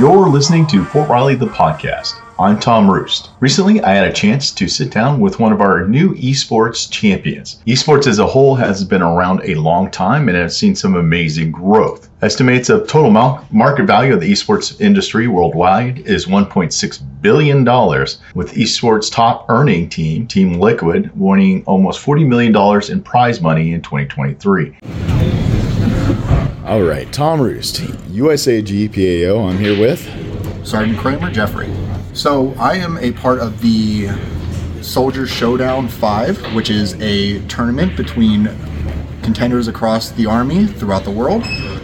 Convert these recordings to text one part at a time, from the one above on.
You're listening to Fort Riley the podcast. I'm Tom Roost. Recently, I had a chance to sit down with one of our new esports champions. Esports as a whole has been around a long time and has seen some amazing growth. Estimates of total market value of the esports industry worldwide is $1.6 billion, with esports top earning team, Team Liquid, winning almost $40 million in prize money in 2023. All right, Tom Roost, USA GPAO. I'm here with Sergeant Kramer Jeffrey. So I am a part of the Soldier Showdown 5, which is a tournament between contenders across the Army throughout the world.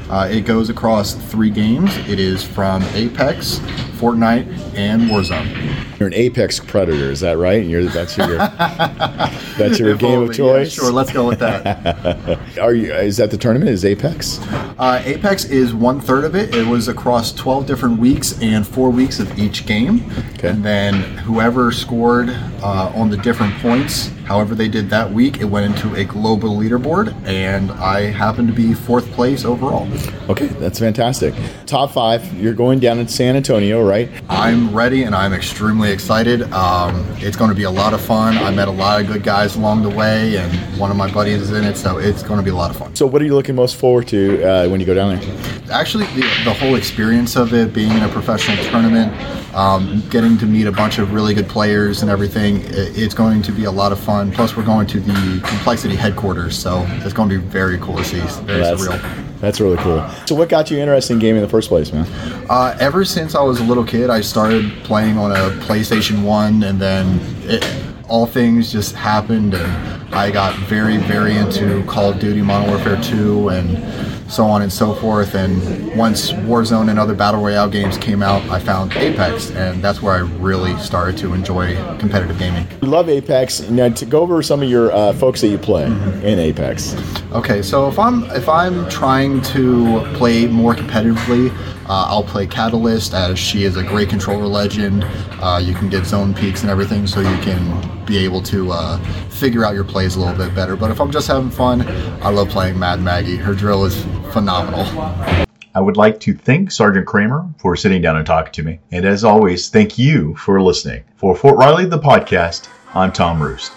Uh, it goes across three games. It is from Apex, Fortnite, and Warzone. You're an Apex Predator, is that right? You're, that's your that's your game of choice. Yeah, sure, let's go with that. Are you? Is that the tournament? Is Apex? Uh, Apex is one third of it. It was across 12 different weeks and four weeks of each game. Okay. And then whoever scored uh, on the different points, however they did that week, it went into a global leaderboard, and I happened to be fourth place overall. Okay, that's fantastic. Top five. You're going down in San Antonio, right? I'm ready, and I'm extremely excited. Um, it's going to be a lot of fun. I met a lot of good guys along the way, and one of my buddies is in it, so it's going to be a lot of fun. So, what are you looking most forward to uh, when you go down there? Actually, the, the whole experience of it, being in a professional tournament, um, getting to meet a bunch of really good players and everything, it, it's going to be a lot of fun. Plus, we're going to the Complexity headquarters, so it's going to be very cool to see. Very that's, surreal. That's really cool. So, what got you interested in gaming in the first place, man? Uh, ever since I was a little kid, I started playing on a PlayStation 1, and then it, all things just happened, and I got very, very into Call of Duty Modern Warfare 2 and so on and so forth. And once Warzone and other battle royale games came out, I found Apex, and that's where I really started to enjoy competitive gaming. You love Apex. Now, to go over some of your uh, folks that you play mm-hmm. in Apex. Okay, so if I'm if I'm trying to play more competitively, uh, I'll play Catalyst as she is a great controller legend. Uh, you can get zone peaks and everything, so you can be able to uh, figure out your plays a little bit better. But if I'm just having fun, I love playing Mad Maggie. Her drill is phenomenal. I would like to thank Sergeant Kramer for sitting down and talking to me. And as always, thank you for listening. For Fort Riley, the podcast, I'm Tom Roost.